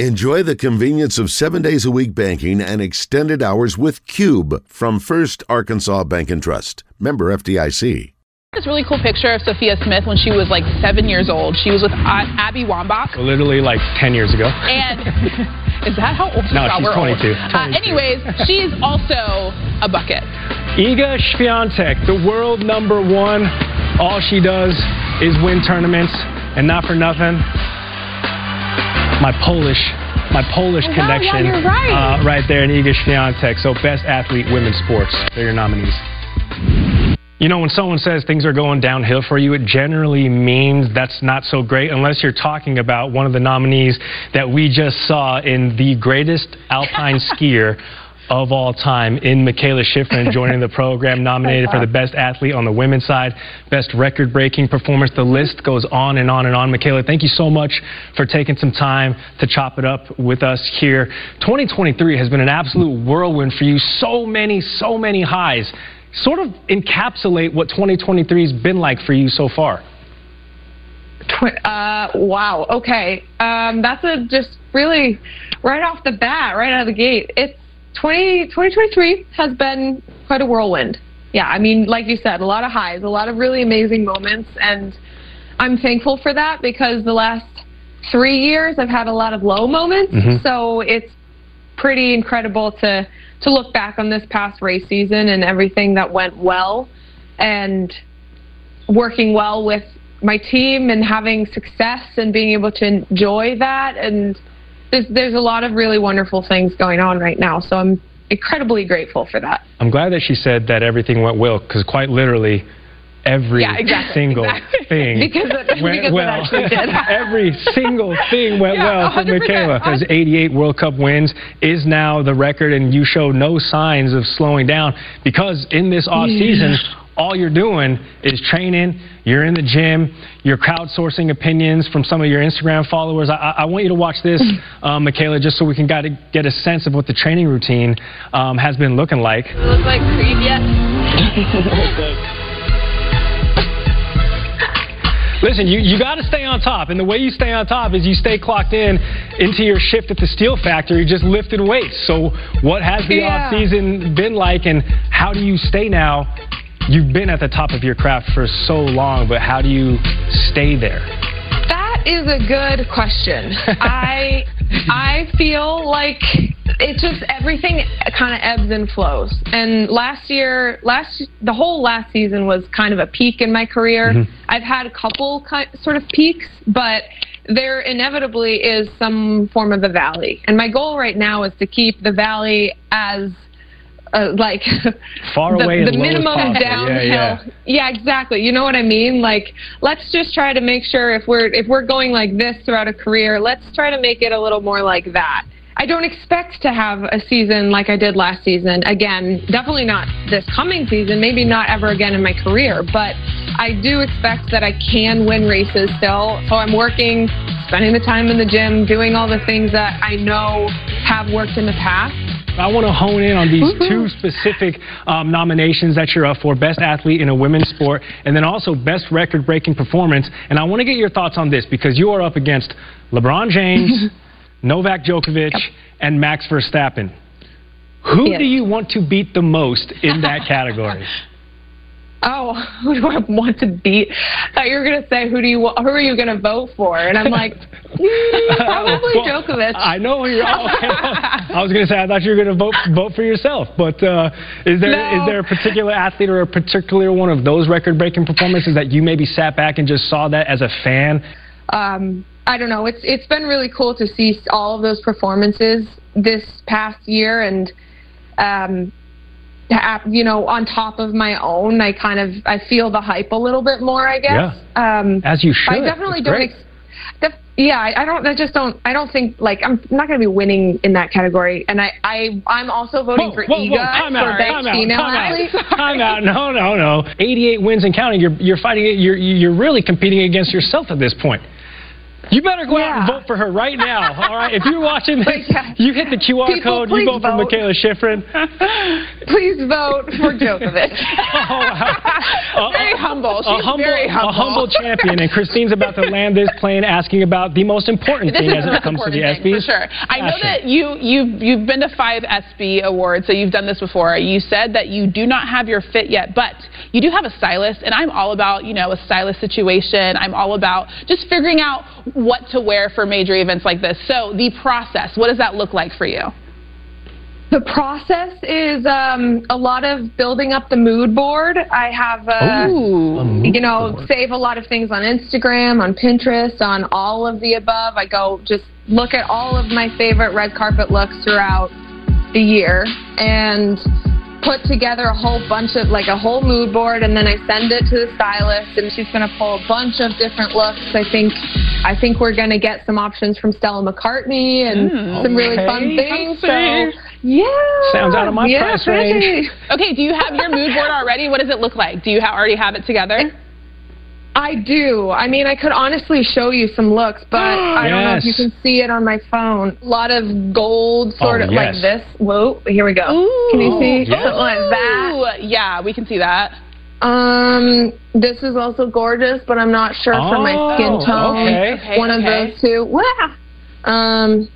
Enjoy the convenience of seven days a week banking and extended hours with Cube from First Arkansas Bank and Trust. Member FDIC. This really cool picture of Sophia Smith when she was like seven years old. She was with Abby Wambach. Literally like 10 years ago. And is that how old? No, she's 22. 22. Uh, anyways, she's also a bucket. Iga Swiatek, the world number one. All she does is win tournaments, and not for nothing my Polish my Polish oh, connection yeah, right. Uh, right there in Iga Swiatek. So best athlete women's sports. They're your nominees. You know, when someone says things are going downhill for you, it generally means that's not so great unless you're talking about one of the nominees that we just saw in the greatest alpine skier of all time in Mikaela Shiffrin joining the program, nominated for the best athlete on the women's side, best record-breaking performance. The list goes on and on and on. Mikaela, thank you so much for taking some time to chop it up with us here. 2023 has been an absolute whirlwind for you. So many, so many highs. Sort of encapsulate what 2023 has been like for you so far. Uh, wow. Okay. Um, that's a just really right off the bat, right out of the gate. It's 20, 2023 has been quite a whirlwind. Yeah, I mean, like you said, a lot of highs, a lot of really amazing moments, and I'm thankful for that because the last three years I've had a lot of low moments. Mm-hmm. So it's pretty incredible to to look back on this past race season and everything that went well, and working well with my team and having success and being able to enjoy that and there's there's a lot of really wonderful things going on right now. So I'm incredibly grateful for that. I'm glad that she said that everything went well because quite literally every yeah, exactly, single exactly. thing because it, went because well. Every single thing went yeah, well for Mikaela. Because 88 World Cup wins is now the record, and you show no signs of slowing down because in this off season all you're doing is training, you're in the gym, you're crowdsourcing opinions from some of your Instagram followers. I, I want you to watch this, um, Mikaela, just so we can gotta get a sense of what the training routine um, has been looking like. It looks like cream yet? Listen, you, you got to stay on top, and the way you stay on top is you stay clocked in into your shift at the steel factory, just lifting weights. So, what has the yeah. off season been like, and how do you stay now You've been at the top of your craft for so long, but how do you stay there? That is a good question. I I feel like it's just everything kind of ebbs and flows. And last year, last the whole last season was kind of a peak in my career. Mm-hmm. I've had a couple kind, sort of peaks, but there inevitably is some form of a valley. And my goal right now is to keep the valley as uh, like far the, away the minimum downhill. Yeah, yeah. yeah, exactly. You know what I mean? Like, let's just try to make sure if we're if we're going like this throughout a career, let's try to make it a little more like that. I don't expect to have a season like I did last season. Again, definitely not this coming season, maybe not ever again in my career, but I do expect that I can win races still. So I'm working, spending the time in the gym, doing all the things that I know have worked in the past. I want to hone in on these two specific um, nominations that you're up for Best Athlete in a Women's Sport and then also Best Record Breaking Performance. And I want to get your thoughts on this because you are up against LeBron James, Novak Djokovic, yep. and Max Verstappen. Who yes. do you want to beat the most in that category? Oh, who do I want to beat? I thought you were going to say, who do you who are you going to vote for? And I'm like, mm, probably well, Djokovic. I know you're. Okay. I was going to say I thought you were going to vote vote for yourself, but uh, is there no. is there a particular athlete or a particular one of those record-breaking performances that you maybe sat back and just saw that as a fan? Um, I don't know. It's it's been really cool to see all of those performances this past year and. Um, you know, on top of my own, I kind of I feel the hype a little bit more, I guess. Yeah. Um, As you should. I definitely That's don't. Ex- def- yeah, I, I don't. I just don't. I don't think like I'm not going to be winning in that category. And I, I I'm also voting whoa, for whoa, Iga whoa, time for out, best time female out, athlete. Time out. No, no, no. 88 wins and counting. You're you're fighting. You're you're really competing against yourself at this point. You better go out and vote for her right now. All right. If you're watching this, you hit the QR People, code. You please vote for. Mikaela Shiffrin. Please vote for Djokovic. Oh, wow. Very humble. A She's humble, very a humble. humble champion, and Christine's about to land this plane asking about the most important This thing as it comes to the thing, ESPYS. for sure. I know that you you've you've been to five ESPY awards, so you've done this before. You said that you do not have your fit yet, but you do have a stylist, and I'm all about you know a stylist situation. I'm all about just figuring out what to wear for major events like this. So the process, what does that look like for you? The process is um, a lot of building up the mood board. I have, uh, Ooh. you know, save a lot of things on Instagram, on Pinterest, on all of the above. I go just look at all of my favorite red carpet looks throughout the year and put together a whole bunch of like a whole mood board and then I send it to the stylist and she's going to pull a bunch of different looks. I think I think we're going to get some options from Stella McCartney and hmm. some really fun things. So yeah. Sounds out of my yeah, price range. Okay, do you have your mood board already? What does it look like? Do you ha- already have it together? I do. I mean, I could honestly show you some looks, but I don't know if you can see it on my phone. A lot of gold, sort Oh, of yes. like this. Whoa, here we go. Ooh. Can you see Yes. something like that? Yeah, we can see that. Um, this is also gorgeous, but I'm not sure for my Oh, skin tone. okay. Okay, One okay. of those two. Wow. Um,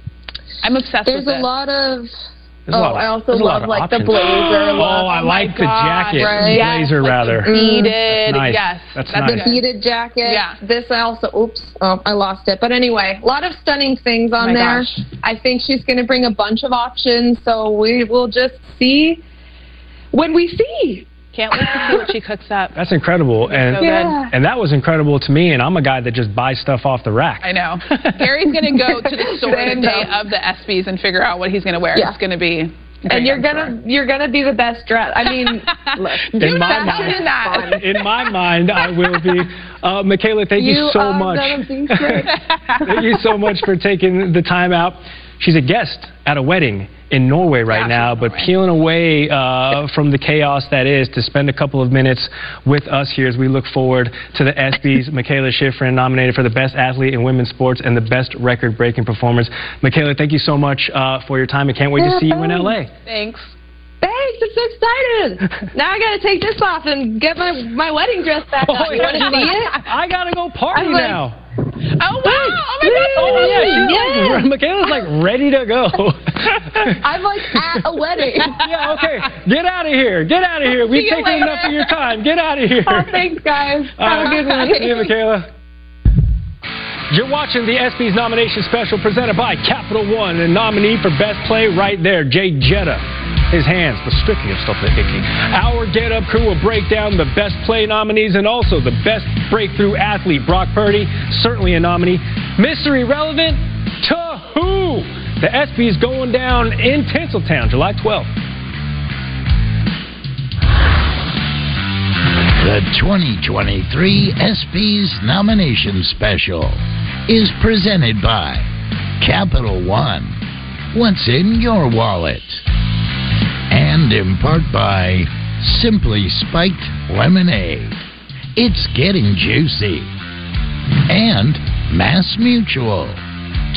I'm obsessed there's a lot of. There's a oh, lot of- I also there's a lot love of like the options. blazer. Oh, look. I my like the gosh, jacket. right. Blazer, Yes, rather. Like the beaded. That's nice. Yes. That's that's nice. good. beaded jacket. Yeah. This I also oops, oh I lost it. But anyway, a lot of stunning things on Oh there. gosh. I think she's gonna bring a bunch of options, so we will just see when we see. Can't wait to see what she cooks up. That's incredible, and so. Yeah. and that was incredible to me. And I'm a guy that just buys stuff off the rack. I know. Gary's gonna go to the store the day of the ESPYS and figure out what he's gonna wear. Yeah. It's gonna be. And great, you're I'm gonna you're gonna be the best dressed. I mean, look, In my fashion mind, in that. in my mind, I will be. Uh, Mikaela, thank you, you so much. gonna be great. Thank you so much for taking the time out. She's a guest at a wedding in Norway right Yeah, now, but Norway. peeling away uh, from the chaos that is to spend a couple of minutes with us here as we look forward to the ESPYs. Mikaela Shiffrin nominated for the best athlete in women's sports and the best record-breaking performance. Mikaela, thank you so much uh, for your time. I can't wait to see you in LA. Thanks. Thanks, I'm so excited. Now I gotta take this off and get my my wedding dress back on. You wanna see it? I gotta go party like- now. Oh wow! Oh my God! Oh yeah, she's Yeah. like, Mikaela's like ready to go. I'm like at a wedding. yeah, okay. Get out of here. Get out of here. We've taken later. enough of your time. Get out of here. Oh, thanks, guys. All Have right. a good one. See you, Mikaela. You're watching the ESPYs nomination special presented by Capital One, and nominee for Best Play right there, Jay Jetta. His hands, the stripping of stuff they're icky. Our Get Up crew will break down the Best Play nominees and also the Best Breakthrough Athlete. Brock Purdy, certainly a nominee. Mr. Irrelevant to who? The ESPYs going down in Tinseltown, July 12th. The 2023 ESPYs nomination special is presented by Capital One. What's in your wallet? And in part by Simply Spiked Lemonade. It's getting juicy. And Mass Mutual.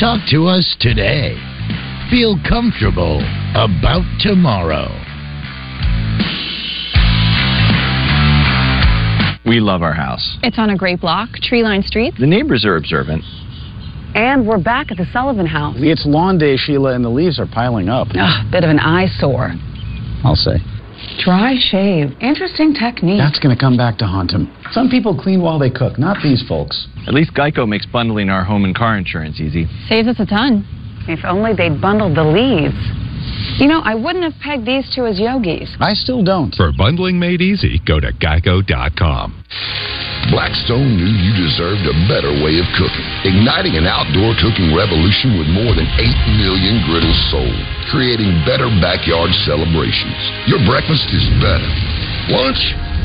Talk to us today. Feel comfortable about tomorrow. We love our house. It's on a great block, tree lined streets, The neighbors are observant. and we're back at the Sullivan house. It's lawn day, Sheila, and the leaves are piling up. Ugh, bit of an eyesore. I'll say. Dry shave. Interesting technique. That's going to come back to haunt him. Some people clean while they cook, not these folks. At least Geico makes bundling our home and car insurance easy. Saves us a ton. If only they'd bundled the leaves. You know, I wouldn't have pegged these two as yogis. I still don't. For bundling made easy, go to geico.com. Blackstone knew you deserved a better way of cooking, igniting an outdoor cooking revolution with more than 8 million griddles sold, creating better backyard celebrations. Your breakfast is better. Lunch,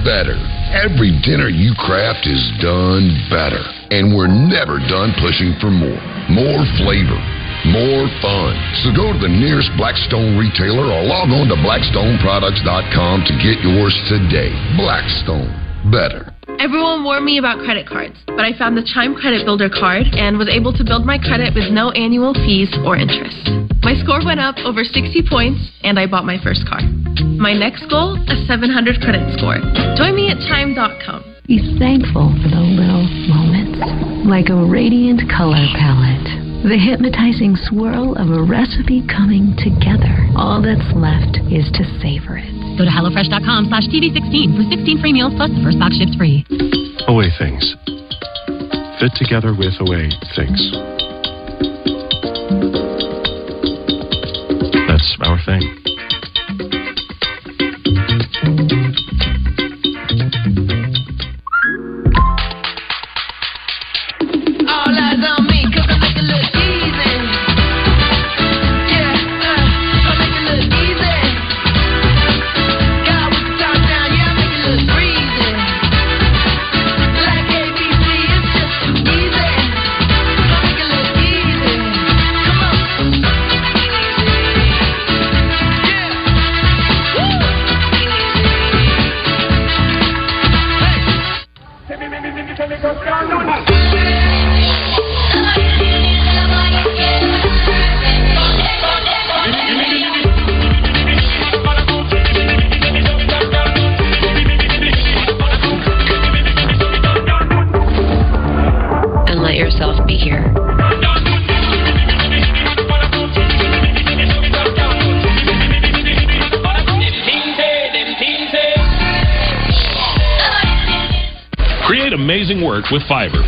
better. Every dinner you craft is done better. And we're never done pushing for more. More flavor. More fun. So go to the nearest Blackstone retailer or log on to blackstoneproducts.com to get yours today. Blackstone. Better. Everyone warned me about credit cards, but I found the Chime Credit Builder card and was able to build my credit with no annual fees or interest. My score went up over 60 points, and I bought my first car. My next goal, a 700 credit score. Join me at chime.com. Be thankful for the little moments, like a radiant color palette, the hypnotizing swirl of a recipe coming together. All that's left is to savor it. Go to HelloFresh.com slash TV16 for 16 free meals plus the first box ships free. Away things. Fit together with away things. That's our thing. With Fiverr.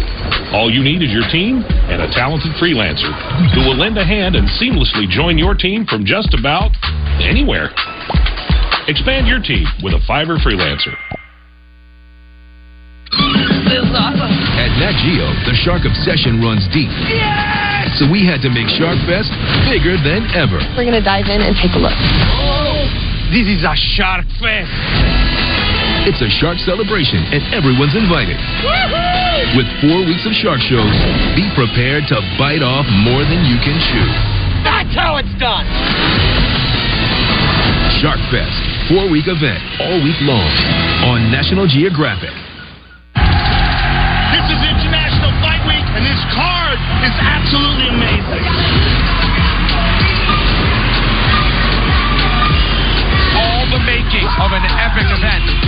All you need is your team and a talented freelancer who will lend a hand and seamlessly join your team from just about anywhere. Expand your team with a Fiverr freelancer. This is awesome. At Nat Geo, the shark obsession runs deep. Yes! So we had to make Shark Fest bigger than ever. We're going to dive in and take a look. Oh, This is a Shark Fest. It's a shark celebration, and everyone's invited. With four weeks of shark shows, be prepared to bite off more than you can chew. That's how it's done. Shark Fest, four week event, all week long, on National Geographic. This is International Fight Week, and this card is absolutely amazing. All the making of an epic event.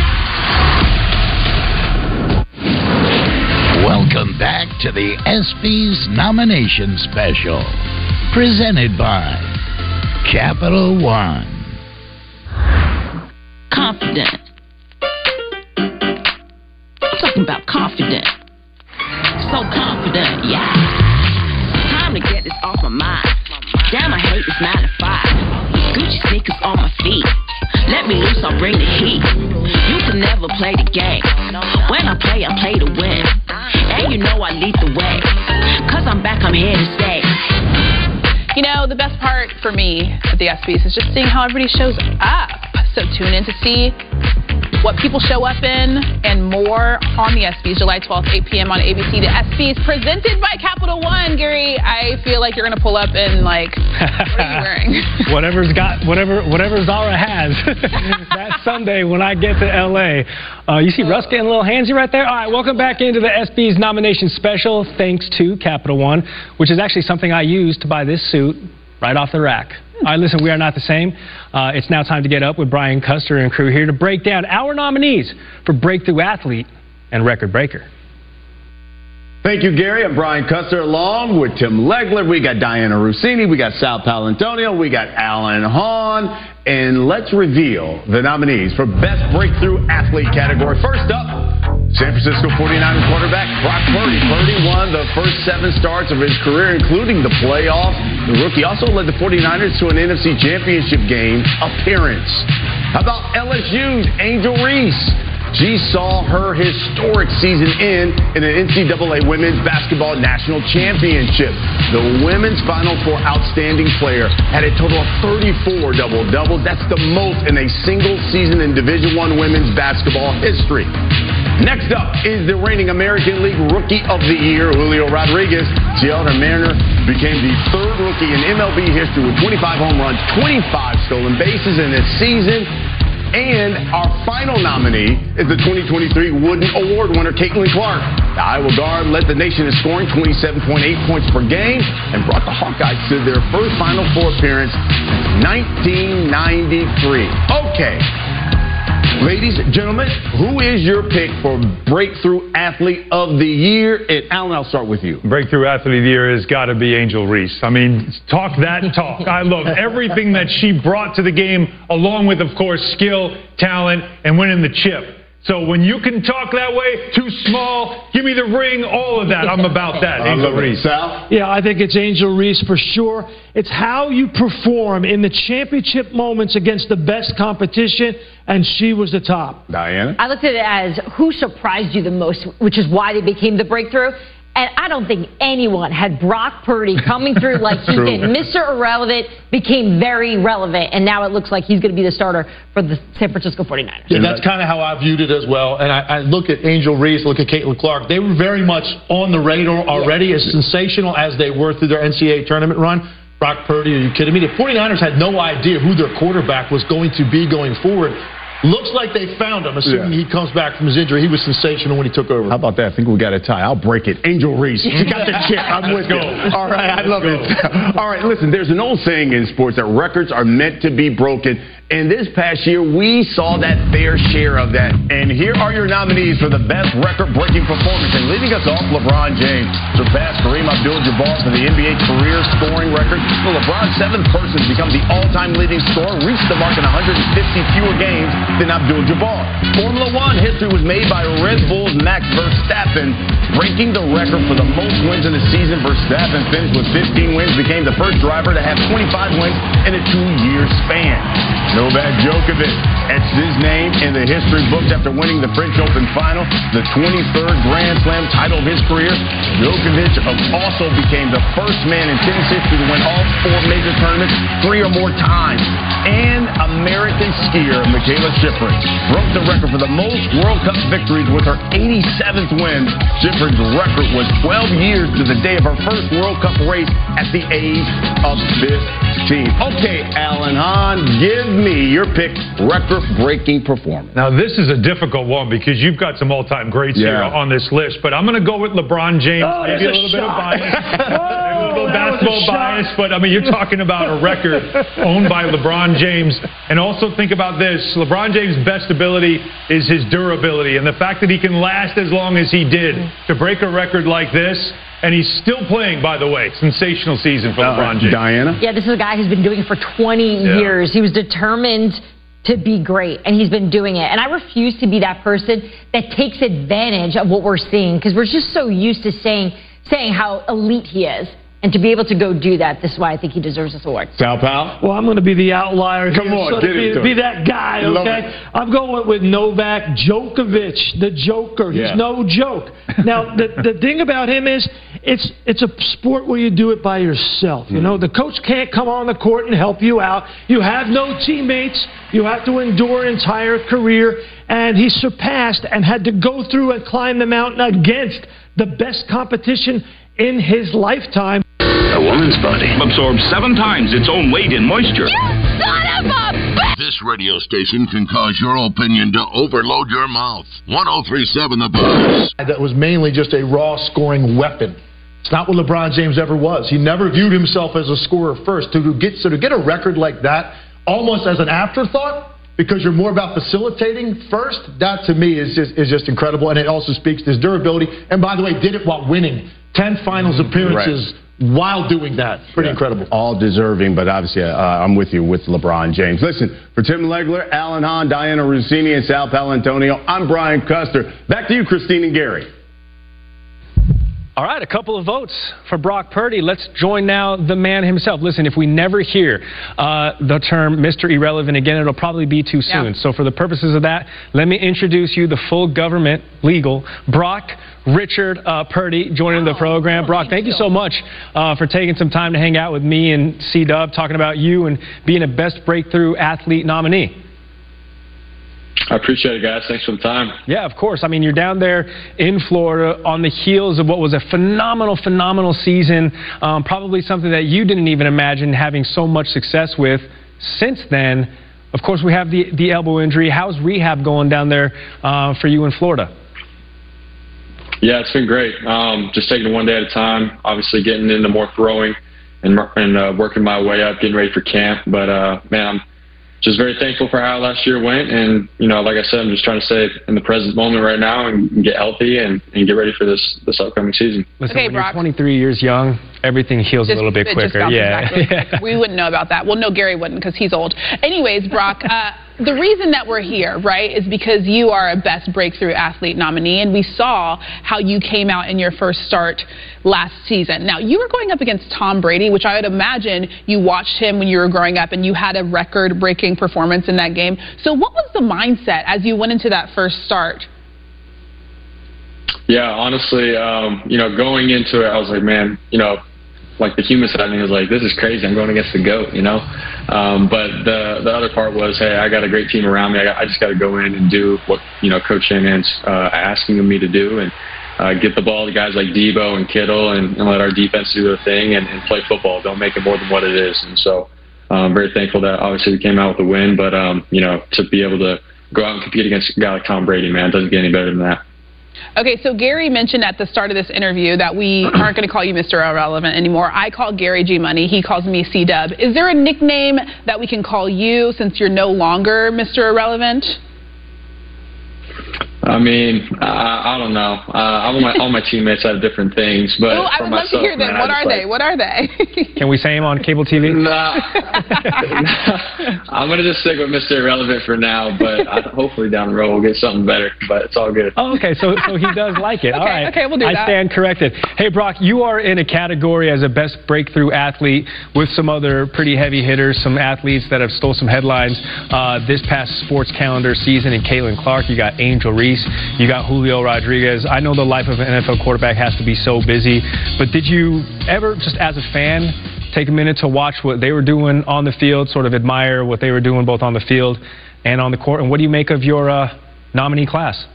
Welcome back to the ESPYS nomination special, presented by Capital One. confident. I'm talking about confident. So confident, yeah. Time to get this off my mind. Damn, I hate this 9 to 5. Gucci sneakers on my feet. Let me loose, I'll bring the heat. You never play the game. When I play, I play to win. And you know I lead the way. Cause I'm back, I'm here to stay. You know, the best part for me at the ESPYs is just seeing how everybody shows up. So tune in to see what people show up in and more on the ESPYs, July 12th, 8 p.m. on ABC. The ESPYs presented by Capital One. Gary, I feel like you're going to pull up in like, what are you wearing? whatever's got whatever whatever Zara has that Sunday when I get to LA. Uh, you see Russ getting a little handsy right there. All right, welcome back into the ESPYs nomination special. Thanks to Capital One, which is actually something I used to buy this suit right off the rack. All right, listen, we are not the same. Uh, it's now time to get up with Brian Custer and crew here to break down our nominees for Breakthrough Athlete and Record Breaker. Thank you, Gary. I'm Brian Custer along with Tim Legler. We got Dianna Russini. We got Sal Paolantonio. We got Alan Hahn. And let's reveal the nominees for Best Breakthrough Athlete category. First up, San Francisco 49ers quarterback Brock Purdy. Purdy won the first seven starts of his career, including the playoffs. The rookie also led the 49ers to an NFC Championship game appearance. How about LSU's Angel Reese? She saw her historic season end in an NCAA Women's Basketball National Championship. The women's Final Four Outstanding Player had a total of 34 double-doubles. That's the most in a single season in Division One women's basketball history. Next up is the reigning American League Rookie of the Year, Julio Rodriguez. Seattle Mariner became the third rookie in MLB history with 25 home runs, 25 stolen bases in this season. And our final nominee is the 2023 Wooden Award winner, Caitlin Clark. The Iowa guard led the nation in scoring 27.8 points per game and brought the Hawkeyes to their first Final Four appearance since 1993. Okay. Ladies and gentlemen, who is your pick for Breakthrough Athlete of the Year? And Alan, I'll start with you. Breakthrough Athlete of the Year has got to be Angel Reese. I mean, talk that talk. I love everything that she brought to the game, along with, of course, skill, talent, and winning the chip. So when you can talk that way, too small, give me the ring, all of that. I'm about that. Angel. Reese. Sal? Yeah, I think it's Angel Reese for sure. It's how you perform in the championship moments against the best competition, and she was the top. Diana? I looked at it as who surprised you the most, which is why they became the breakthrough. And I don't think anyone had Brock Purdy coming through like he did. Mr. Irrelevant became very relevant, and now it looks like he's going to be the starter for the San Francisco 49ers. Yeah, that's kind of how I viewed it as well. And I, I look at Angel Reese, look at Caitlin Clark. They were very much on the radar already, as sensational as they were through their NCAA tournament run. Brock Purdy, are you kidding me? The 49ers had no idea who their quarterback was going to be going forward. Looks like they found him, assuming he comes back from his injury. He was sensational when he took over. How about that? I think we got a tie. I'll break it. Angel Reese. You got the chip. I'm with Let's you. All right, I Let's love go. it. All right, listen, there's an old saying in sports that records are meant to be broken. And this past year, we saw that fair share of that. And here are your nominees for the best record breaking performance. And leading us off, LeBron James surpassed Kareem Abdul Jabbar for the NBA career scoring record. Well, LeBron, seventh person to become the all time leading scorer, reached the mark in 150 fewer games than Abdul Jabbar. Formula One history was made by Red Bull's Max Verstappen, breaking the record for the most wins in a season. Verstappen finished with 15 wins, became the first driver to have 25 wins in a two year span. Novak Djokovic etched his name in the history books after winning the French Open final, the 23rd Grand Slam title of his career. Djokovic also became the first man in tennis history to win all four major tournaments three or more times. And American skier Mikaela Shiffrin broke the record for the most World Cup victories with her 87th win. Shiffrin's record was 12 years to the day of her first World Cup race at the age of 15. Okay, Alan Hahn, give me your pick record-breaking performance. Now, this is a difficult one because you've got some all-time greats here on this list, but I'm going to go with LeBron James. Oh, Maybe a a little bit of bias. Maybe a little oh, that was a basketball bias, but I mean, you're talking about a record owned by LeBron James. And also think about this LeBron James' best ability is his durability, and the fact that he can last as long as he did to break a record like this. And he's still playing, by the way. Sensational season for uh, LeBron James. Diana? Yeah, this is a guy who's been doing it for 20 Yeah. years. He was determined to be great, and he's been doing it. And I refuse to be that person that takes advantage of what we're seeing because we're just so used to saying saying how elite he is. And to be able to go do that, this is why I think he deserves this award. Sal Powell? Well, I'm going to be the outlier Come here. on, so get be, into be that guy, okay? I'm going with Novak Djokovic, the Joker. He's Yeah. no joke. Now, the, the thing about him is, it's it's a sport where you do it by yourself. You hmm. know, the coach can't come on the court and help you out. You have no teammates. You have to endure an entire career. And he surpassed and had to go through and climb the mountain against the best competition in his lifetime. A woman's body absorbs seven times its own weight in moisture. This radio station can cause your opinion to overload your mouth. 1037 The Buzz. that was mainly just a raw scoring weapon. It's not what LeBron James ever was. He never viewed himself as a scorer first. To get so to get a record like that, almost as an afterthought, because you're more about facilitating first. That to me is just is just incredible, and it also speaks to his durability. And by the way, did it while winning ten Finals mm-hmm. appearances while doing that. Pretty Yeah. incredible. All deserving, but obviously uh, I'm with you with LeBron James. Listen, for Tim Legler, Alan Hahn, Dianna Russini, and Sal Paolantonio, I'm Brian Custer. Back to you, Christine and Gary. All right, a couple of votes for Brock Purdy. Let's join now the man himself. Listen, if we never hear uh, the term Mr. Irrelevant again, it'll probably be too soon. Yeah. So, for the purposes of that, let me introduce you the full government legal Brock Richard uh, Purdy joining the program. Brock, thank you so much uh, for taking some time to hang out with me and C Dub, talking about you and being a Best Breakthrough Athlete nominee. I appreciate it, guys. Thanks for the time. Yeah, of course. I mean, you're down there in Florida on the heels of what was a phenomenal, phenomenal season. Um, probably something that you didn't even imagine having so much success with. Since then, of course, we have the, the elbow injury. How's rehab going down there uh, for you in Florida? Yeah, it's been great. Um, just taking it one day at a time. Obviously, getting into more throwing and and uh, working my way up, getting ready for camp. But uh, man, I'm just very thankful for how last year went. And you know, like I said, I'm just trying to stay in the present moment right now and, and get healthy and, and get ready for this this upcoming season. Listen, Okay, when Brock. you're 23 years young, everything heals a little bit quicker. Yeah. back really quick. We wouldn't know about that. Well, no, Gary wouldn't because he's old. Anyways, Brock, uh, the reason that we're here, right, is because you are a best breakthrough athlete nominee, and we saw how you came out in your first start last season. Now, you were going up against Tom Brady, which I would imagine you watched him when you were growing up and you had a record breaking performance in that game. So, what was the mindset as you went into that first start? Yeah, honestly, um, you know, going into it, I was like, man, you know, like the human side of me was like, this is crazy. I'm going against the goat, you know. Um, but the the other part was, hey, I got a great team around me. I, got, I just got to go in and do what you know Coach Shanahan's uh, asking me to do, and uh, get the ball to guys like Deebo and Kittle, and, and let our defense do their thing and, and play football. Don't make it more than what it is. And so, I'm very thankful that obviously we came out with a win. But um, you know, to be able to go out and compete against a guy like Tom Brady, man, doesn't get any better than that. Okay, so Gary mentioned at the start of this interview that we aren't going to call you Mr. Irrelevant anymore. I call Gary G Money. He calls me C Dub. Is there a nickname that we can call you since you're no longer Mr. Irrelevant? I mean, I, I don't know. Uh, all my all my teammates have different things, but oh, I for would love to myself, hear them. man, What are like- they? What are they? Can we say them on cable TV? Nah. I'm gonna just stick with Mr. Irrelevant for now, but I, hopefully down the road we'll get something better. But it's all good. Oh, okay, so so he does like it. All Okay, right. okay, we'll do I that. I stand corrected. Hey, Brock, you are in a category as a best breakthrough athlete with some other pretty heavy hitters, some athletes that have stole some headlines uh, this past sports calendar season. In Caitlin Clark, you got Angel You got Julio Rodriguez. I know the life of an NFL quarterback has to be so busy, but did you ever, just as a fan, take a minute to watch what they were doing on the field, sort of admire what they were doing both on the field and on the court? And what do you make of your uh, nominee class?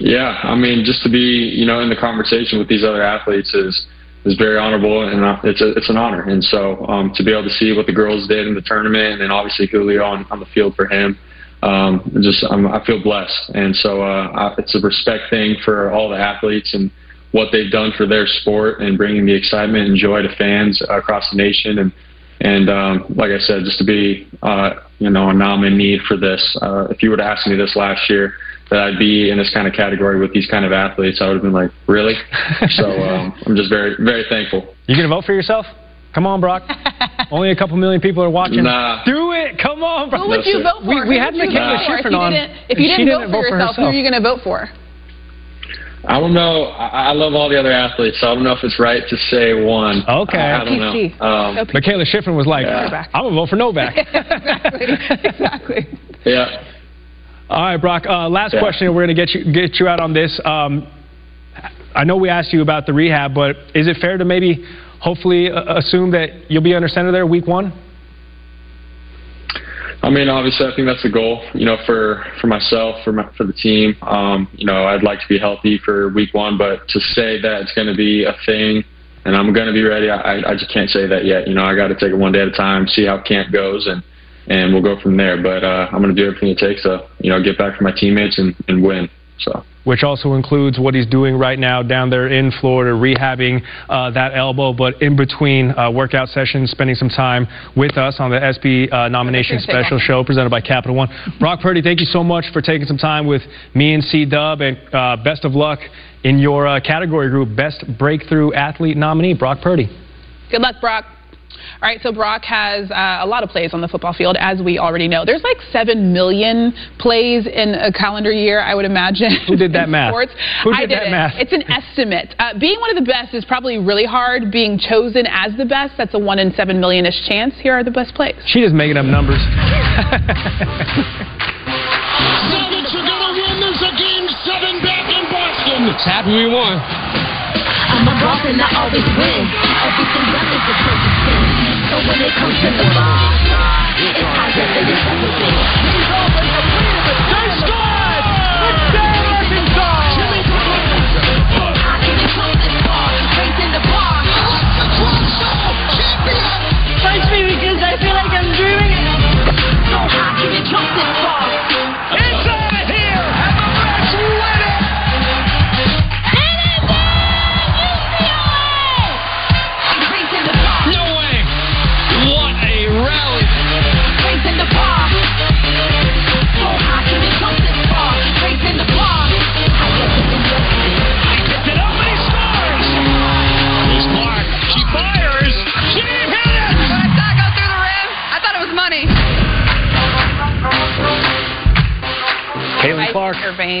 Yeah, I mean, just to be you know in the conversation with these other athletes is is very honorable, and uh, it's a, it's an honor. And so um, to be able to see what the girls did in the tournament, and obviously Julio on, on the field for him, um, just I'm, I feel blessed. And so uh, I, it's a respect thing for all the athletes and what they've done for their sport and bringing the excitement and joy to fans across the nation. And and um, like I said, just to be uh, you know a nominee for this. Uh, if you would have asked me this last year that I'd be in this kind of category with these kind of athletes, I would have been like, really? so um, I'm just very very thankful. You gonna vote for yourself? Come on, Brock. Only a couple million people are watching. Nah. Do it. Come on, Brock. Who would you vote for? We, we had would you Mikaela vote if Shiffrin you on. didn't- If you and didn't, she vote for yourself, who are you going to vote for? I don't know. I, I love all the other athletes, so I don't know if it's right to say one. Okay. I, I don't know. Um, Mikaela Shiffrin was like, Yeah. I'm gonna vote for Novak. Exactly. exactly. Yeah. All right, Brock. Uh, last Yeah. question. We're gonna get you get you out on this. Um, I know we asked you about the rehab, but is it fair to maybe, hopefully, uh, assume that you'll be under center there week one? I mean, obviously, I think that's the goal. You know, for for myself, for my, for the team. Um, you know, I'd like to be healthy for week one, but to say that it's going to be a thing and I'm going to be ready, I, I just can't say that yet. You know, I got to take it one day at a time, see how camp goes, and and we'll go from there. But uh, I'm going to do everything it takes to you know get back for my teammates and, and win. So. which also includes what he's doing right now down there in Florida, rehabbing uh, that elbow, but in between uh, workout sessions, spending some time with us on the ESPY uh, nomination special show presented by Capital One. Brock Purdy, thank you so much for taking some time with me and C Dub, and uh, best of luck in your uh, category group, Best Breakthrough Athlete nominee, Brock Purdy. Good luck, Brock. All right, so Brock has uh, a lot of plays on the football field, as we already know. There's like 7 million plays in a calendar year, I would imagine. Who did that math? Sports. Who I did did that it. math? It's an estimate. Uh, being one of the best is probably really hard. Being chosen as the best, that's a 1 in 7 million-ish chance. Here are the best plays. She just making up numbers. Celtics are gonna win this a game seven back in Boston. It's happy we won. I'm a boss and I always win. Everything done is a perfect sin. So when it comes to the ball, it's higher than it's ever been. He's the. They scored! Jimmy I can control this ball. Raising the bar. Champion! Punch me because I feel like I'm dreaming. your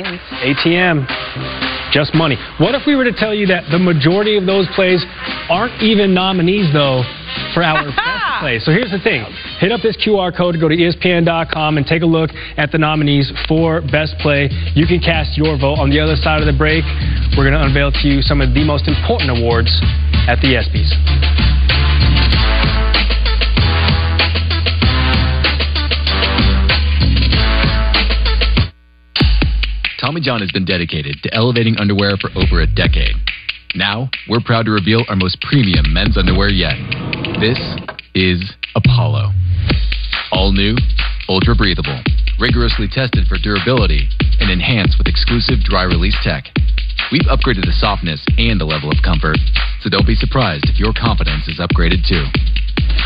ATM, just money. What if we were to tell you that the majority of those plays aren't even nominees, though, for our best play? So here's the thing hit up this QR code to go to ESPN.com and take a look at the nominees for best play. You can cast your vote. On the other side of the break, we're going to unveil to you some of the most important awards at the ESPYs. Tommy John has been dedicated to elevating underwear for over a decade. Now, we're proud to reveal our most premium men's underwear yet. This is Apollo. All new, ultra breathable, rigorously tested for durability, and enhanced with exclusive dry release tech. We've upgraded the softness and the level of comfort, so don't be surprised if your confidence is upgraded too.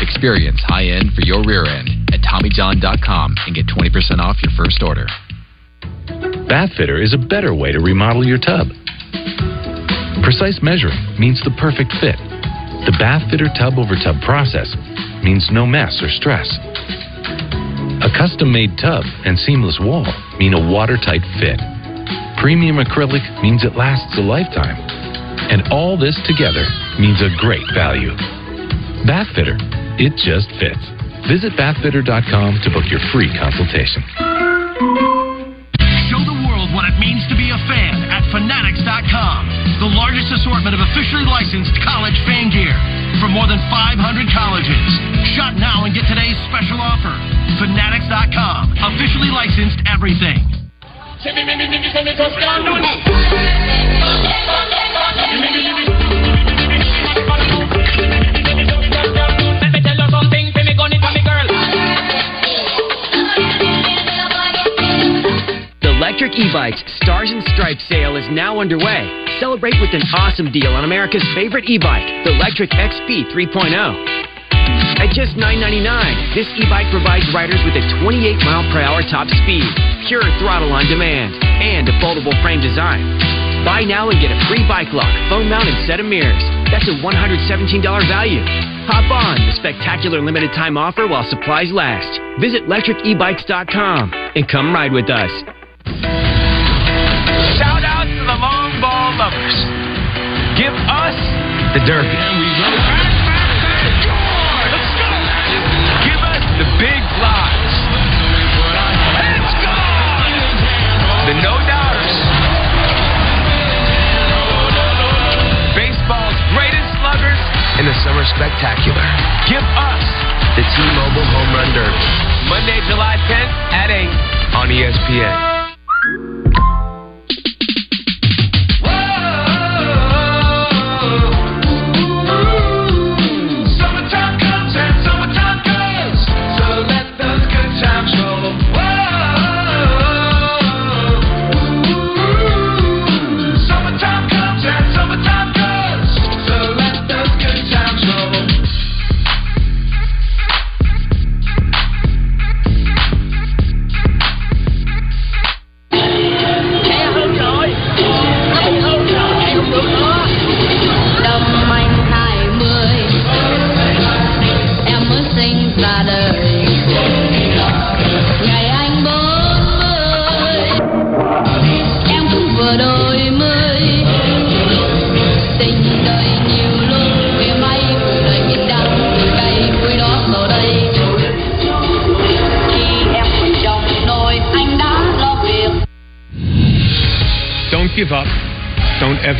Experience high end for your rear end at TommyJohn.com and get 20% off your first order. Bathfitter is a better way to remodel your tub. Precise measuring means the perfect fit. The Bathfitter tub over tub process means no mess or stress. A custom made tub and seamless wall mean a watertight fit. Premium acrylic means it lasts a lifetime. And all this together means a great value. Bathfitter, it just fits. Visit bathfitter.com to book your free consultation. Means to be a fan at Fanatics.com. The largest assortment of officially licensed college fan gear from more than 500 colleges. Shop now and get today's special offer. Fanatics.com. Officially licensed everything. Lectric E-Bikes Stars and Stripes sale is now underway. Celebrate with an awesome deal on America's favorite e-bike, the Lectric XP 3.0. At just $9.99, this e-bike provides riders with a 28 mile per hour top speed, pure throttle on demand, and a foldable frame design. Buy now and get a free bike lock, phone mount, and set of mirrors. That's a $117 value. Hop on the spectacular limited time offer while supplies last. Visit lectricebikes.com and come ride with us. Shout out the long ball lovers. Give us the derby. Give us the big flies. Let's go! The no doubters. Baseball's greatest sluggers in the summer spectacular. Give us the T-Mobile Home Run Derby. Monday, July 10th at 8 on ESPN.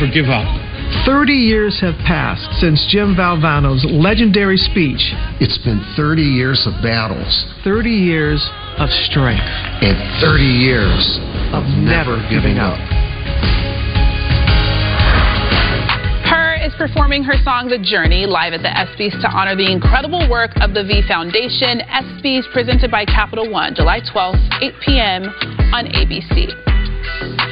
Don't give up. 30 years have passed since Jim Valvano's legendary speech. It's been 30 years of battles 30 years of strength. and 30 years Of never giving up. Her is performing her song The Journey live at the ESPYs to honor the incredible work of the V Foundation. ESPYs presented by Capital One, July 12th, 8 p.m. on ABC.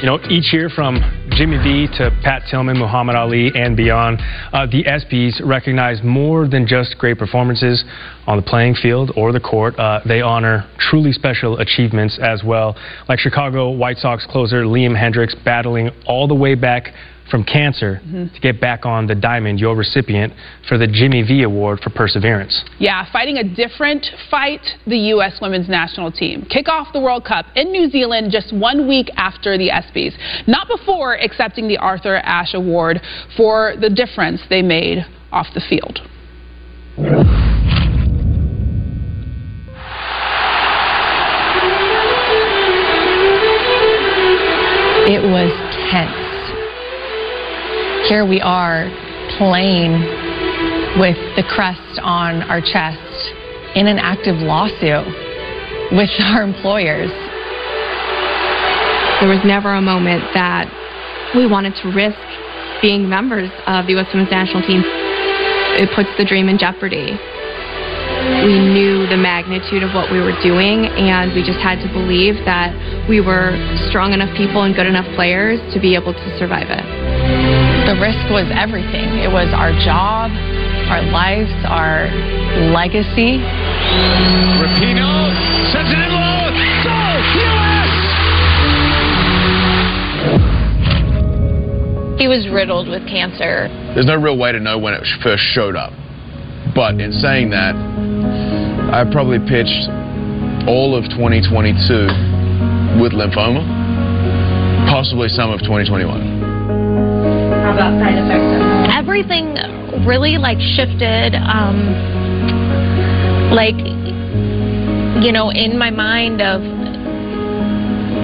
You know, each year from Jimmy V to Pat Tillman, Muhammad Ali, and beyond, uh, the ESPYs recognize more than just great performances on the playing field or the court. Uh, they honor truly special achievements as well, like Chicago White Sox closer Liam Hendriks battling all the way back from cancer Mhm. to get back on the diamond, your recipient for the Jimmy V Award for Perseverance. Yeah, fighting a different fight, the U.S. women's national team. Kick off the World Cup in New Zealand just one week after the ESPYs. Not before accepting the Arthur Ashe Award for the difference they made off the field. It was tense. Here we are playing with the crest on our chest in an active lawsuit with our employers. There was never a moment that we wanted to risk being members of the U.S. Women's National Team. It puts the dream in jeopardy. We knew the magnitude of what we were doing, and we just had to believe that we were strong enough people and good enough players to be able to survive it. The risk was everything. It was our job, our lives, our legacy. Rapinoe sends it in low. Go, U.S. He was riddled with cancer. There's no real way to know when it first showed up. But in saying that, I probably pitched all of 2022 with lymphoma, possibly some of 2021. About side effects? Everything really like shifted. Um, like, you know, in my mind of,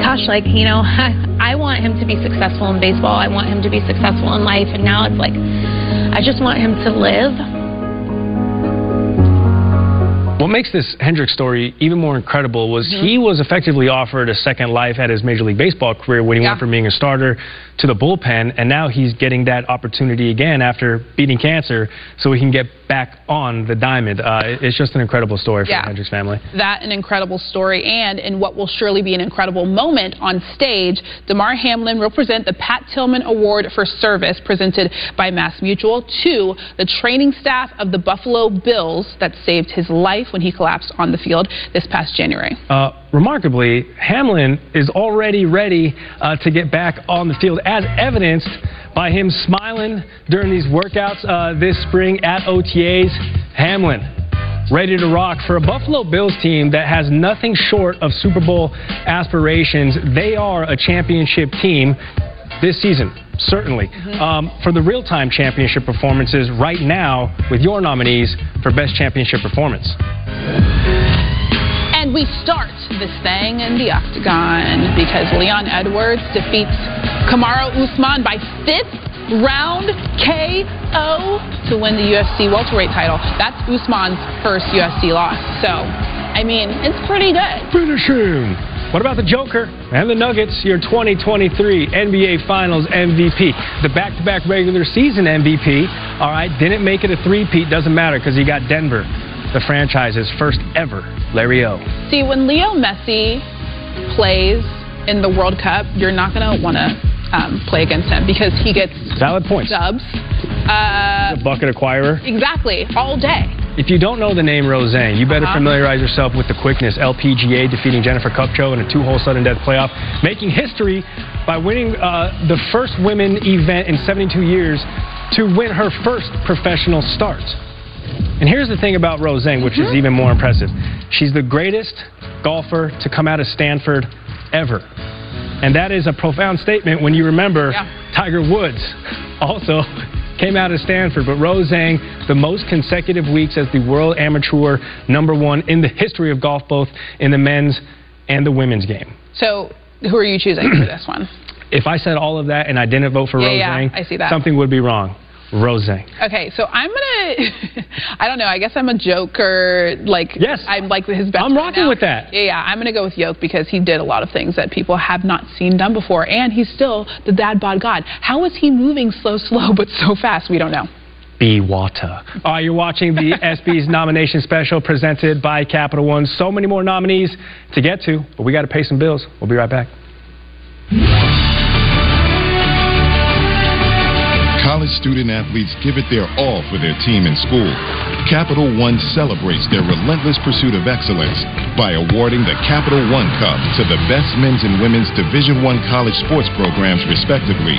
gosh, like, you know, I want him to be successful in baseball. I want him to be successful in life. And now it's like, I just want him to live. What makes this Hendriks story even more incredible was he was effectively offered a second life at his Major League Baseball career when he went from being a starter to the bullpen, and now he's getting that opportunity again after beating cancer so he can get back on the diamond. Uh, it's just an incredible story for Yeah. the Hendriks family. That an incredible story, and in what will surely be an incredible moment on stage, Damar Hamlin will present the Pat Tillman Award for Service presented by Mass Mutual to the training staff of the Buffalo Bills that saved his life when he collapsed on the field this past January. Uh, remarkably, Hamlin is already ready uh, to get back on the field, as evidenced by him smiling during these workouts uh, this spring at OTAs. Hamlin, ready to rock for a Buffalo Bills team that has nothing short of Super Bowl aspirations. They are a championship team this season. Certainly. Um, for the real time championship performances right now, with your nominees for Best Championship Performance. And we start this thing in the octagon because Leon Edwards defeats Kamaru Usman by fifth round KO to win the UFC welterweight title. That's Usman's first UFC loss. So, I mean, it's pretty good. Finish him. What about the Joker and the Nuggets, your 2023 NBA Finals MVP? The back to back regular season MVP, all right, didn't make it a three-peat, doesn't matter because he got Denver, the franchise's first ever Larry O. See, when Leo Messi plays in the World Cup, you're not going to want to um, play against him because he gets Valid points. dubs. Uh, bucket acquirer. exactly, all day. If you don't know the name Roseanne, you better Uh-huh. familiarize yourself with the quickness. LPGA defeating Jennifer Kupcho in a two-hole sudden death playoff, making history by winning uh, the first women event in 72 years to win her first professional start. And here's the thing about Roseanne, which Mm-hmm. is even more impressive. She's the greatest golfer to come out of Stanford ever. And that is a profound statement when you remember Tiger Woods also came out of Stanford. But Rose Zhang, the most consecutive weeks as the world amateur number one in the history of golf, both in the men's and the women's game. So, who are you choosing for this one? If I said all of that and I didn't vote for Yeah, Rose yeah, Zhang, I see that. something would be wrong. Rose Okay, so I'm gonna. I don't know. I guess I'm a joker. Like yes, I'm like his best. I'm rocking with that. Yeah, yeah. I'm gonna go with Yoke because he did a lot of things that people have not seen done before, and he's still the dad bod god. How is he moving slow, slow, but so fast? We don't know. Be water. All right, you're watching the ESPYs nomination special presented by Capital One. So many more nominees to get to, but we got to pay some bills. We'll be right back. Student athletes give it their all for their team and school, Capital One celebrates their relentless pursuit of excellence by awarding the Capital One Cup to the best men's and women's Division One college sports programs, respectively.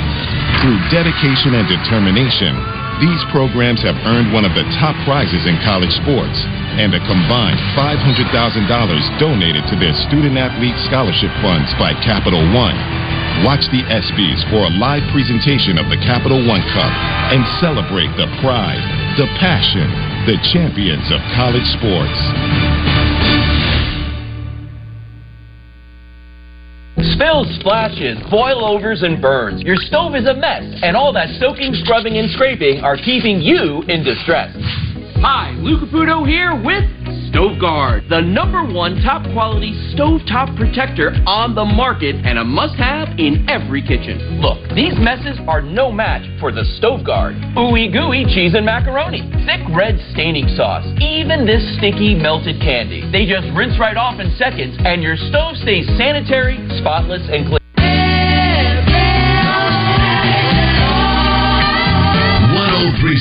Through dedication and determination, these programs have earned one of the top prizes in college sports and a combined $500,000 donated to their student athlete scholarship funds by Capital One. Watch the ESPYs for a live presentation of the Capital One Cup and celebrate the pride, the passion, the champions of college sports. Spills, splashes, boilovers, and burns. Your stove is a mess, and all that soaking, scrubbing, and scraping are keeping you in distress. Hi, Lou Caputo here with StoveGuard, the number one top quality stovetop protector on the market and a must have in every kitchen. Look, these messes are no match for the Stove Guard. Ooey gooey cheese and macaroni, thick red staining sauce, even this sticky melted candy. They just rinse right off in seconds and your stove stays sanitary, spotless, and clean.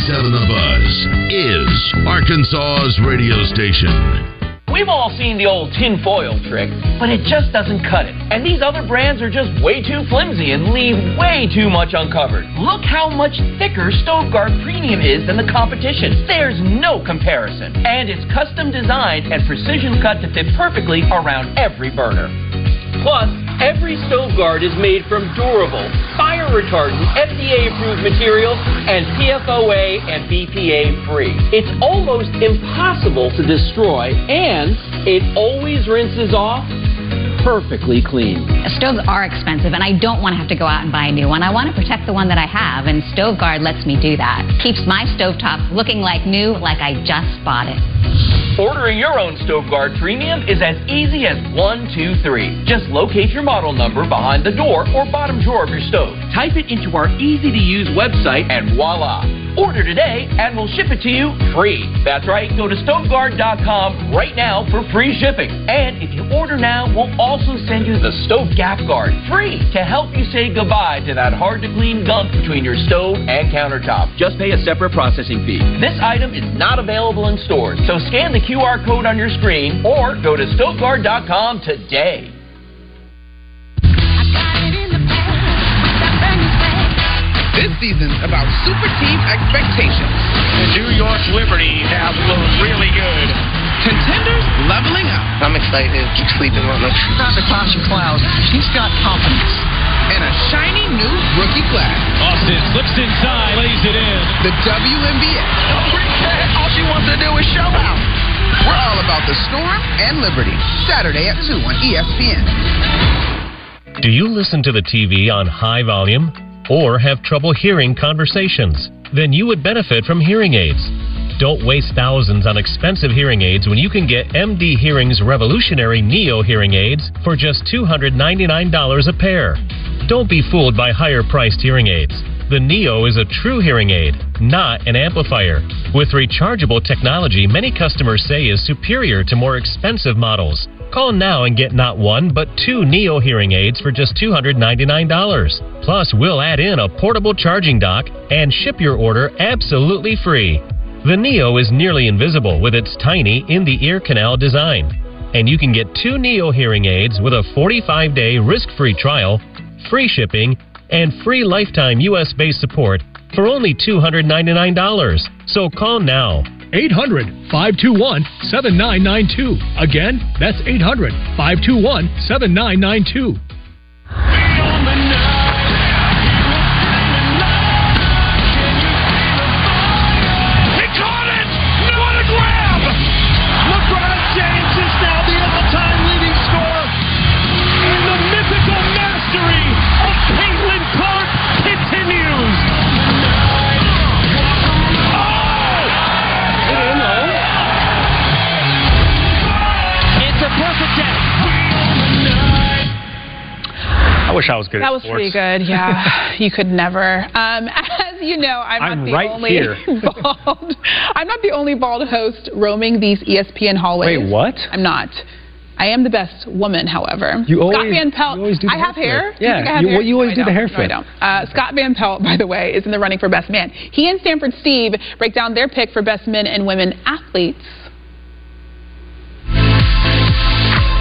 1037 The Buzz is Arkansas's radio station. We've all seen the old tinfoil trick, but it just doesn't cut it. And these other brands are just way too flimsy and leave way too much uncovered. Look how much thicker StoveGuard Premium is than the competition. There's no comparison. And it's custom designed and precision cut to fit perfectly around every burner. Plus, every stove guard is made from durable, fire retardant, FDA approved material and PFOA and BPA free. It's almost impossible to destroy and it always rinses off perfectly clean. Stoves are expensive, and I don't want to have to go out and buy a new one. I want to protect the one that I have, and StoveGuard lets me do that. Keeps my stovetop looking like new, like I just bought it. Ordering your own StoveGuard Premium is as easy as one, two, three. Just locate your model number behind the door or bottom drawer of your stove. Type it into our easy to use website and voila. Order today and we'll ship it to you free. That's right, go to stoveguard.com right now for free shipping. And if you order now, we'll also send you the Stove Gap Guard free to help you say goodbye to that hard to clean gunk between your stove and countertop. Just pay a separate processing fee. This item is not available in stores, so scan the QR code on your screen or go to stoveguard.com today. This season's about super team expectations. The New York Liberty have looked really good. Contenders leveling up. I'm excited. Keep sleeping on us. Not Natasha Clouse. She's got confidence. And a shiny new rookie class. Austin slips inside, lays it in. The WNBA. All she wants to do is show out. We're all about the Storm and Liberty. Saturday at 2 on ESPN. Do you listen to the TV on high volume or have trouble hearing conversations? Then you would benefit from hearing aids. Don't waste thousands on expensive hearing aids when you can get MD Hearing's revolutionary Neo hearing aids for just $299 a pair. Don't be fooled by higher priced hearing aids. The Neo is a true hearing aid, not an amplifier. With rechargeable technology, many customers say is superior to more expensive models. Call now and get not one, but two Neo hearing aids for just $299. Plus, we'll add in a portable charging dock and ship your order absolutely free. The Neo is nearly invisible with its tiny in the ear canal design. And you can get two Neo hearing aids with a 45 day risk free trial, free shipping, and free lifetime US based support for only $299. So call now. 800 521 7992. Again, that's 800 521 7992. Wish I was good That at was sports. pretty good. Yeah, you could never. Um, as you know, I'm not I'm the right only here. bald. I'm not the only bald host roaming these ESPN hallways. Wait, what? I'm not. I am the best woman, however. You Scott always- Van Pelt. you always do I have hair. Yeah, think I have you- hair? well, you always No, do I the hair don't. No, I don't. Uh, Scott Van Pelt, by the way, is in the running for best man. He and Stanford Steve break down their pick for best men and women athletes.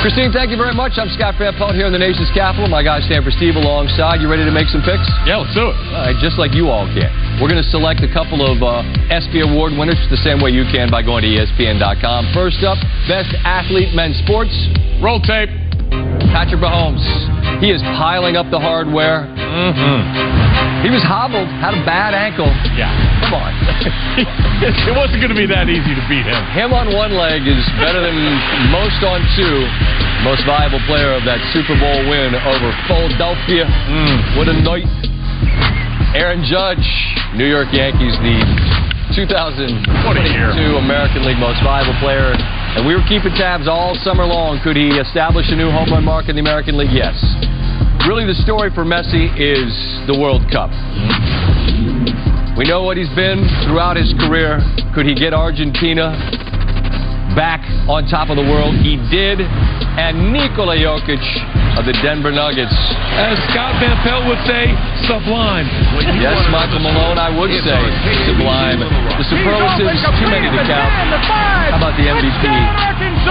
Christine, thank you very much. I'm Scott Van Pelt here in the nation's capital. My guy Stanford Steve alongside. You ready to make some picks? Yeah, let's do it. All right, just like you all can. We're going to select a couple of uh, ESPY Award winners the same way you can by going to ESPN.com. First up, Best Athlete Men's Sports. Roll tape. Patrick Mahomes. He is piling up the hardware. Mm-hmm. He was hobbled, had a bad ankle. Yeah. Come on. it wasn't going to be that easy to beat him. Him on one leg is better than most on two. Most valuable player of that Super Bowl win over Philadelphia. Mm. What a night. Aaron Judge, New York Yankees, the 2022 American League Most Valuable Player. And we were keeping tabs all summer long. Could he establish a new home run mark in the American League? Yes. Really, the story for Messi is the World Cup. We know what he's been throughout his career. Could he get Argentina back on top of the world? He did. And Nikola Jokic of the Denver Nuggets. As Scott Van Pelt would say, sublime. Yes, Michael Malone, I would say sublime. The superlatives, is too many to count. How about the MVP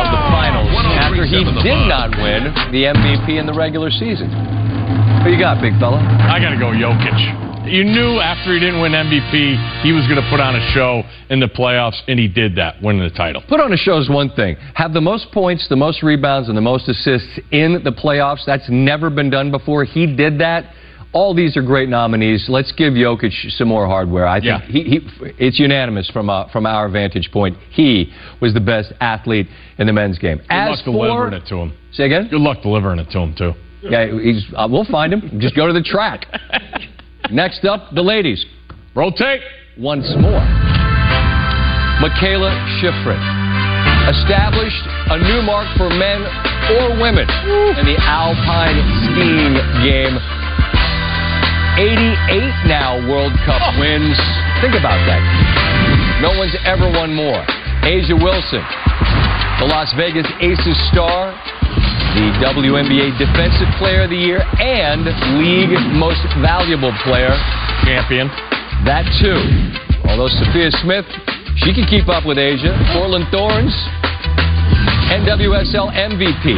of the finals after he did not win the MVP in the regular season? Who you got, big fella? I got to go Jokic. You knew after he didn't win MVP, he was going to put on a show in the playoffs, and he did that, winning the title. Put on a show is one thing. Have the most points, the most rebounds, and the most assists in the playoffs. That's never been done before. He did that. All these are great nominees. Let's give Jokic some more hardware. I think Yeah. he, he, it's unanimous from uh, from our vantage point. He was the best athlete in the men's game. Good As luck for delivering it to him. Say again? Good luck delivering it to him, too. Yeah, he's, uh, we'll find him. Just go to the track. Next up, the ladies. Rotate. Once more. Mikaela Shiffrin established a new mark for men or women in the alpine skiing game. 88 now World Cup oh. wins. Think about that. No one's ever won more. A'ja Wilson, the Las Vegas Aces star, the WNBA Defensive Player of the Year, and League Most Valuable Player. Champion. That too. Although Sophia Smith, she can keep up with A'ja. Portland Thorns, NWSL MVP,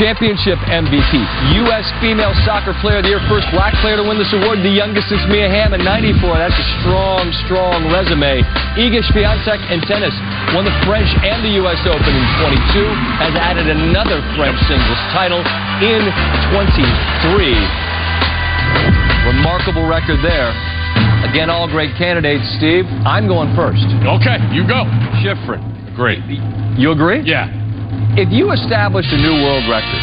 Championship MVP, U.S. Female Soccer Player of the Year, first black player to win this award, the youngest since Mia Hamm in 94. That's a strong, strong resume. Iga Swiatek in tennis won the French and the U.S. Open in 22, has added another French singles title in 23. Remarkable record there. Again, all great candidates, Steve. I'm going first. Okay, you go. Shiffrin. Great. You agree? Yeah. If you establish a new world record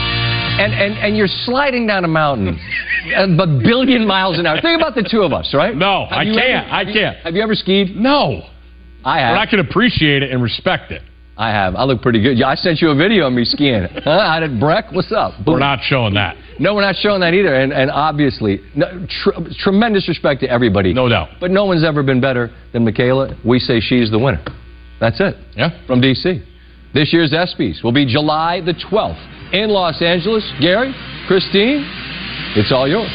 and, and, and you're sliding down a mountain a billion miles an hour, think about the two of us, right? No, Have I can't. ever- I can't. Have you ever skied? No. I have. But I can appreciate it and respect it. I have. I look pretty good. Yeah, I sent you a video of me skiing. Huh? I did Breck. What's up? We're not showing that. No, we're not showing that either. And, and obviously, no, tr- tremendous respect to everybody. No doubt. But no one's ever been better than Mikaela. We say she's the winner. That's it. Yeah. From D.C. This year's ESPYs will be July the 12th in Los Angeles. Gary, Christine, it's all yours.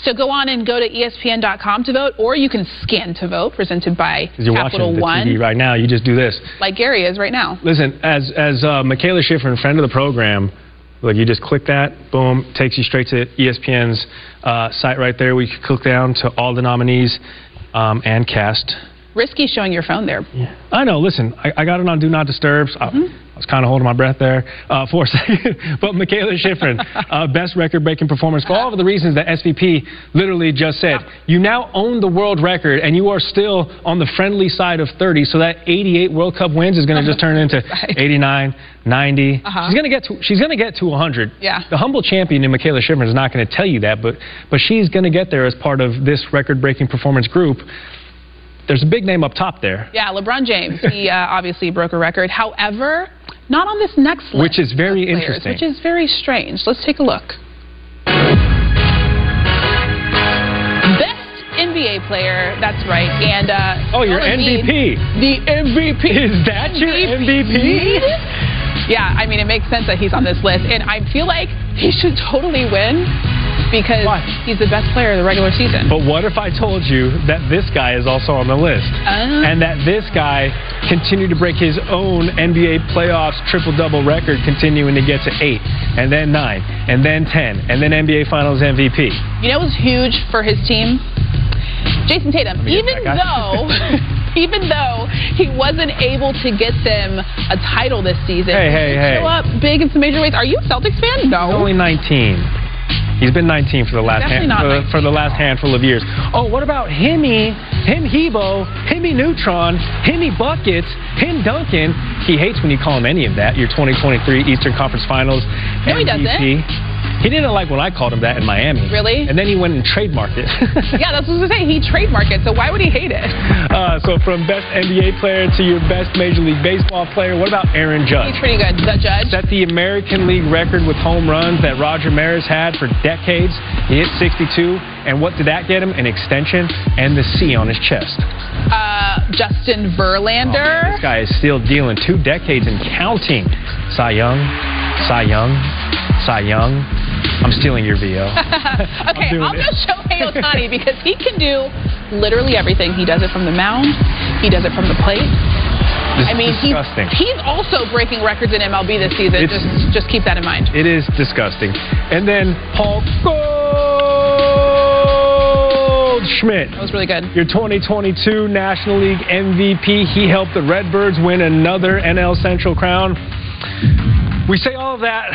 So go on and go to ESPN.com to vote, or you can scan to vote, presented by Because you're Capital watching the TV right now, you just do this. like Gary is right now. Listen, as as uh, Mikaela Shiffrin, friend of the program, look, you just click that, boom, takes you straight to ESPN's uh, site right there. We can click down to all the nominees um, and cast. Risky showing your phone there. Yeah. I know. Listen, I, I got it on Do Not Disturb. I, I was kind of holding my breath there uh, for a second. but Mikaela Shiffrin, uh, best record-breaking performance for all of the reasons that SVP literally just said. You now own the world record, and you are still on the friendly side of 30. So that 88 World Cup wins is going to just turn into 89, 90. Uh-huh. She's going to get to she's going to get to 100. Yeah. The humble champion in Mikaela Shiffrin is not going to tell you that, but but she's going to get there as part of this record-breaking performance group. There's a big name up top there. Yeah, LeBron James. He uh, obviously broke a record. However, not on this next list. Which is very players, interesting. Which is very strange. Let's take a look. Best NBA player. That's right. And uh, Oh, your MVP. The MVP. Is that your MVP? Yeah, I mean, it makes sense that he's on this list, and I feel like he should totally win because he's the best player of the regular season. But what if I told you that this guy is also on the list? Uh. and that this guy continued to break his own NBA playoffs triple double record, continuing to get to eight, and then nine, and then 10, and then NBA Finals MVP. You know what's huge for his team? Jayson Tatum. Even though, even though he wasn't able to get them a title this season, Hey, hey, hey. show up big in some major ways. Are you a Celtics fan? No. He's only 19. He's been 19 for the last hand, for, 19. for the last handful of years. Oh, what about Himmy, Him Hebo, Himmy Neutron, Himmy Buckets, Him Duncan? He hates when you call him any of that. Your 2023 Eastern Conference Finals No, he MVP. He didn't like when I called him that in Miami. Really? And then he went and trademarked it. yeah, that's what I was gonna say. He trademarked it, so why would he hate it? uh, so from best NBA player to your best Major League Baseball player, what about Aaron Judge? He's pretty good. The judge. Set the American League record with home runs that Roger Maris had for decades. He hit 62, and what did that get him? An extension and the C on his chest. Uh, Justin Verlander. This guy is still dealing two decades and counting. Cy Young, Cy Young, Cy Young. I'm stealing your VO. okay, I'll it. go Shohei Ohtani because he can do literally everything. He does it from the mound. He does it from the plate. This I mean, is he's, he's also breaking records in MLB this season. It's- just, just keep that in mind. It is disgusting. And then Paul Goldschmidt. That was really good. Your 2022 National League MVP. He helped the Redbirds win another NL Central crown. We say all of that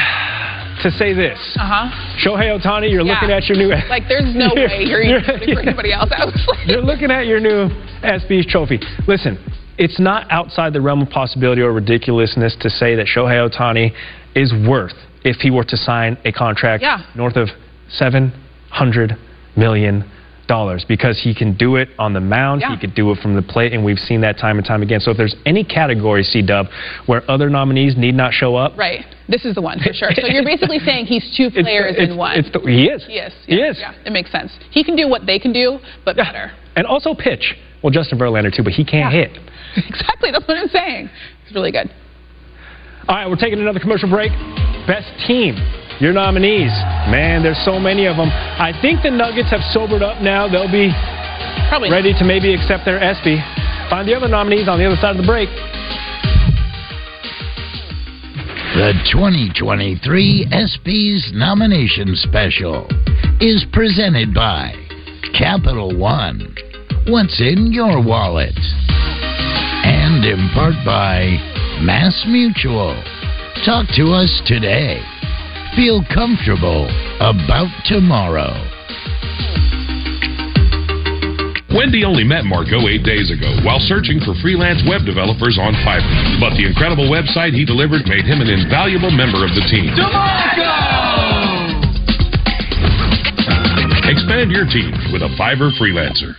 to say this. Uh huh. Shohei Ohtani, you're Yeah. looking at your new. Like, there's no way you're for anybody else. Like, You're looking at your new ESPYs trophy. Listen, it's not outside the realm of possibility or ridiculousness to say that Shohei Ohtani is worth, if he were to sign a contract Yeah. north of $700 million. Dollars because he can do it on the mound, Yeah. he could do it from the plate, and we've seen that time and time again. So if there's any category, C Dub, where other nominees need not show up, right. This is the one for sure. So you're basically saying he's two players it's- in one. It's the, he is. He is. He Yeah, is. Yeah, it makes sense. He can do what they can do, but better. And also pitch. Well, Justin Verlander too, but he can't Yeah. hit. Exactly. That's what I'm saying. It's really good. All right, we're taking another commercial break. Best team, your nominees. Man, there's so many of them. I think the Nuggets have sobered up now. They'll be Probably ready to maybe accept their ESPY. Find the other nominees on the other side of the break. The 2023 ESPYS Nomination Special is presented by Capital One. What's in your wallet? And in part by Mass Mutual. Talk to us today. Feel comfortable about tomorrow. Wendy only met Marco eight days ago while searching for freelance web developers on Fiverr. But the incredible website he delivered made him an invaluable member of the team. Expand your team with a Fiverr freelancer.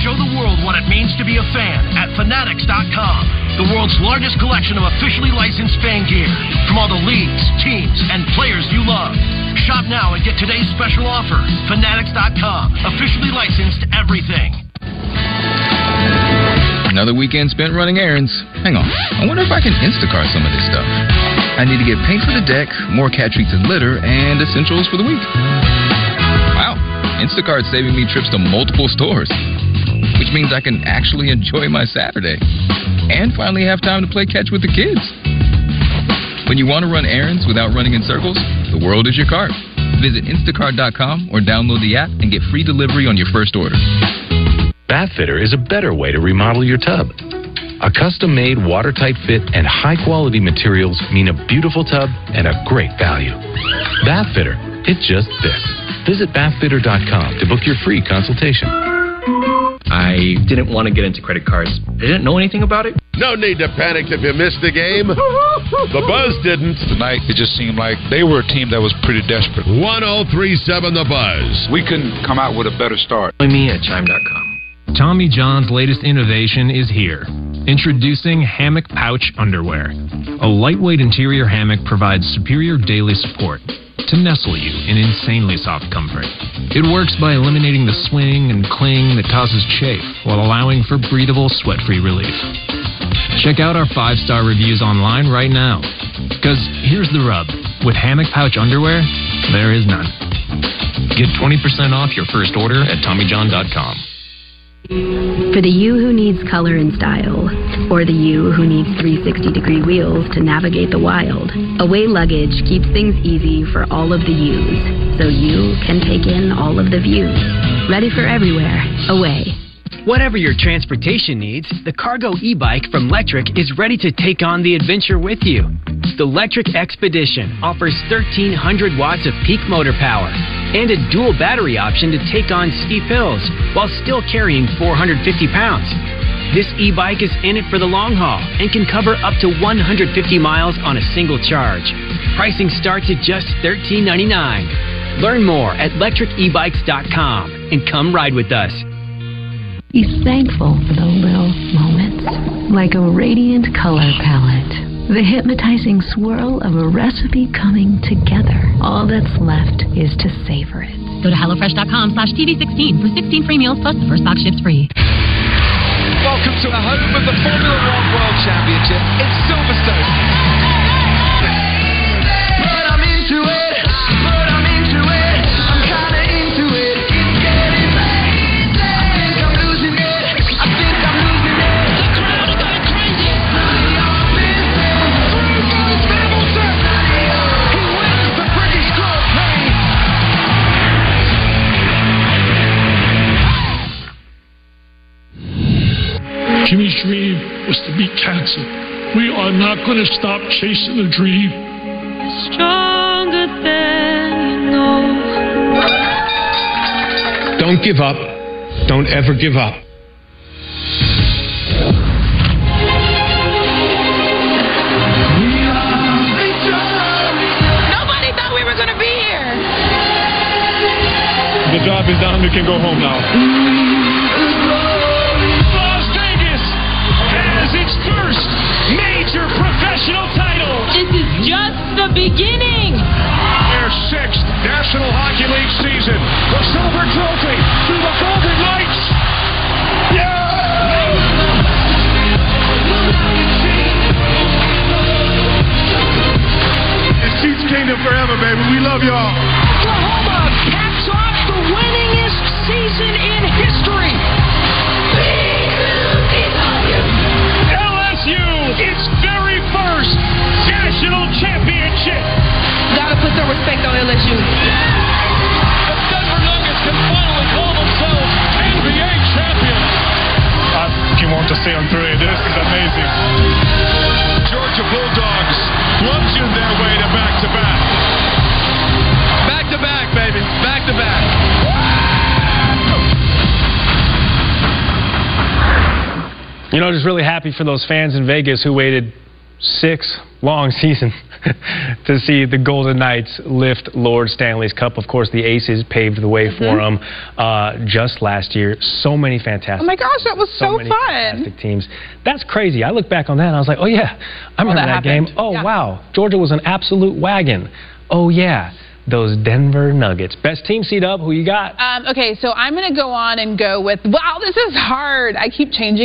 Show the world what it means to be a fan at Fanatics.com, the world's largest collection of officially licensed fan gear from all the leagues, teams, and players you love. Shop now and get today's special offer. Fanatics.com, officially licensed everything. Another weekend spent running errands. Hang on. I wonder if I can Instacart some of this stuff. I need to get paint for the deck, more cat treats and litter, and essentials for the week. Wow. Instacart's saving me trips to multiple stores, which means I can actually enjoy my Saturday and finally have time to play catch with the kids. When you want to run errands without running in circles, the world is your cart. Visit instacart.com or download the app and get free delivery on your first order. Bathfitter is a better way to remodel your tub. A custom made watertight fit and high quality materials mean a beautiful tub and a great value. Bathfitter, it just fits. Visit bathfitter.com to book your free consultation. I didn't want to get into credit cards. I didn't know anything about it. No need to panic if you missed the game. The Buzz didn't. Tonight, it just seemed like they were a team that was pretty desperate. 1037 The Buzz. We couldn't come out with a better start. Join me at chime.com. Tommy John's latest innovation is here. Introducing Hammock Pouch Underwear. A lightweight interior hammock provides superior daily support to nestle you in insanely soft comfort. It works by eliminating the swing and cling that causes chafe while allowing for breathable, sweat free relief. Check out our five star reviews online right now. Because here's the rub with Hammock Pouch Underwear, there is none. Get 20% off your first order at TommyJohn.com. For the you who needs color and style, or the you who needs 360 degree wheels to navigate the wild, Away Luggage keeps things easy for all of the yous, so you can take in all of the views. Ready for everywhere, Away. Whatever your transportation needs, the Cargo e-bike from Lectric is ready to take on the adventure with you. The Lectric Expedition offers 1300 watts of peak motor power and a dual battery option to take on steep hills while still carrying 450 pounds. This e-bike is in it for the long haul and can cover up to 150 miles on a single charge. Pricing starts at just $13.99. Learn more at lectricebikes.com and come ride with us. Be thankful for the little moments, like a radiant color palette, the hypnotizing swirl of a recipe coming together. All that's left is to savor it. Go to HelloFresh.com slash TV16 for 16 free meals plus the first box ships free. Welcome to the home of the Formula One World Championship. It's Silverstone. But I'm into it. But I'm Jimmy's dream was to beat cancer. We are not going to stop chasing the dream. Stronger than you know. Don't give up. Don't ever give up. Nobody thought we were gonna be here. The job is done. We can go home now. The beginning. Their sixth National Hockey League season. The Silver Trophy to the Golden Knights. Yeah! It's Chiefs Kingdom forever, baby. We love y'all. Oklahoma caps off the winningest season in history. LSU, its Gotta put some respect on LSU. The Denver Nuggets can finally call themselves NBA champions. I can want to stay on through. This is amazing. Georgia Bulldogs plunging their way to back to back. Back to back, baby. Back to back. You know, just really happy for those fans in Vegas who waited six long seasons to see the Golden Knights lift Lord Stanley's Cup. Of course, the Aces paved the way for them uh, just last year. So many fantastic. Oh my gosh, that was so, many fun. fantastic teams. That's crazy. I look back on that and I was like, oh yeah, I remember that that, game. Oh Yeah. wow, Georgia was an absolute wagon. Oh yeah, those Denver Nuggets. Best team seed up. Who you got? Um, okay, so I'm going to go on and go with, wow, this is hard. I keep changing